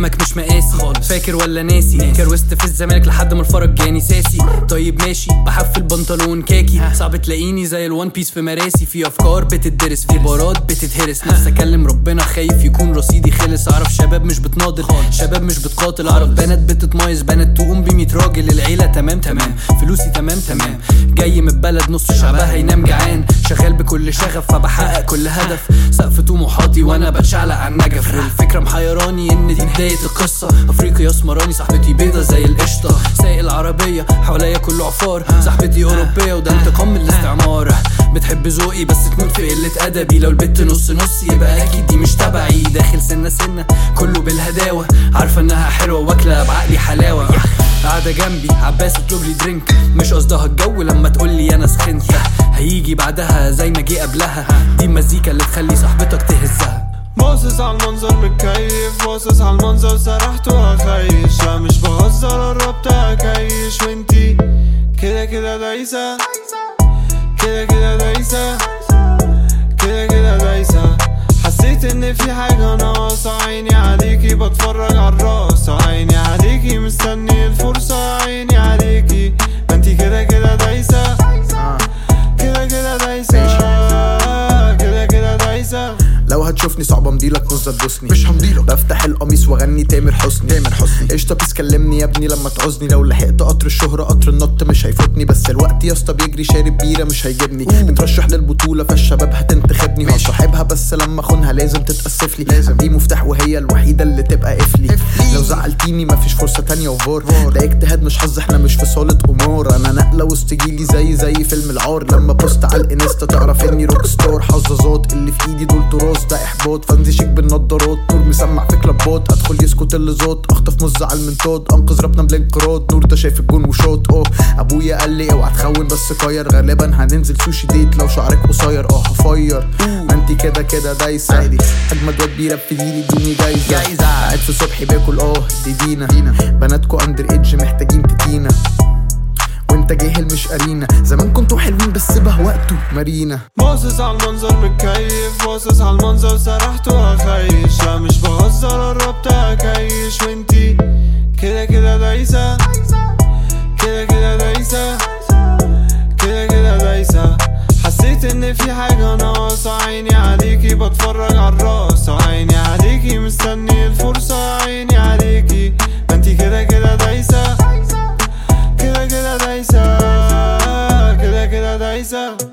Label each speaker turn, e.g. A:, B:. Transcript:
A: كلامك مش مقاسي. خالص. فاكر ولا ناسي؟ كروست في الزمالك لحد ما الفرج جاني ساسي. طيب ماشي. بحفل بنطلون كاكي. صعب تلاقيني زي الوان بيس في مراسي. في أفكار بتدرس في عبارات بتتهرس. نفسي أكلم ربنا خايف يكون رصيدي خلص. أعرف شباب مش بتناضل. شباب مش بتقاتل. أعرف بنات بتتميز. بنات تقوم بميت راجل. العيلة تمام تمام. فلوسي تمام تمام. جاي من البلد نص شعبها ينام جعان. شغال شغف فبحقق كل هدف. سقف طموحاتي وأنا بتشعلق على النجف والفكرة محيراني إن دي بداية القصة. أفريقيا اسمراني صاحبتي بيضة زي القشطة. سايق العربية حواليا كله عفار. صاحبتي أوروبية وده انتقام من الاستعمار. بتحب ذوقي بس تموت في قلة أدبي. لو البت نص نص يبقى أكيد دي مش تبعي. داخل سنة سنة كله بالهداوة. عارفة إنها حلوة واكلة بعقلي حلاوة. قاعدة جنبي عباس اطلب لي درينك مش قصدها الجو لما تقول لي أنا سخنت. هيجي بعدها زي ما جه قبلها. دي المزيكا اللي تخلي صاحبتك تهزها.
B: باصص على المنظر متكيف. باصص على المنظر سرحت وهخيش لا مش بهزر قربت اكيش وانتي كده كده دايسة. كده كده دايسة. كده كده دايسة. حسيت إن في حاجة ناقصة. عيني عليكي بتفرج على الراس عيني عليكي مستني الفرصة. عيني
C: لو هتشوفني صعب امضيلك نص تبوسني مش همضيلك بفتح القميص وأغني تامر حسني. تامر حسني. قشطة بيس كلمني يا ابني لما تعوزني. لو لحقت قطر الشهرة قطر النط مش هيفوتني. بس الوقت يا اسطى بيجري شارب بيرة مش هيجيبني. بترشح للبطولة فالشباب هتنتخبني. هصاحبها بس لما أخونها لازم تتأسف لي. لازم. دي مفتاح وهي الوحيدة اللي تبقى قفلي لو زعلتيني مفيش فرصة تانية وفار ده اجتهاد مش حظ إحنا مش في صالة قمار أنا نقلة وسط جيلي زي زي فيلم العار. لما بوست على الانستا تعرف إني روك ستار. حظاظات اللي في إيدي دول تراث. ده إحباط فانزي شيك بالنضارات. نور مسمع في كلابات أدخل يسكت اللي زاد أخطف مز على المنطاد أنقذ ربنا بالانقراض نور ده شايف الجون وشوط آه أبويا قال لي اوعى تخون بس قاير غالبا هننزل سوشي ديت لو شعرك قصير. آه هفير. ما انتي كده كده دايسة. أجمد واد بيراب في ديلي ادوني
A: جايزة.
C: قاعد في صبحي باكل. آه دي دينا بناتكو اندر ايدج محتاجين تتينا. وانت جاهل مش قرينا زمان كنتوا حلوين بس بهوقتوا مارينا
B: باصص على المنظر متكيف. باصص على المنظر سرحت وهخيش لا مش بهزر قربت أكيش. وانتي كده كده دايسة. كده كده دايسة. كده كده دايسة. حسيت إن في حاجة ناقصة. عيني عليكي بتفرج على الراس عيني عليكي مستني الفرصة. عيني عليكي. كده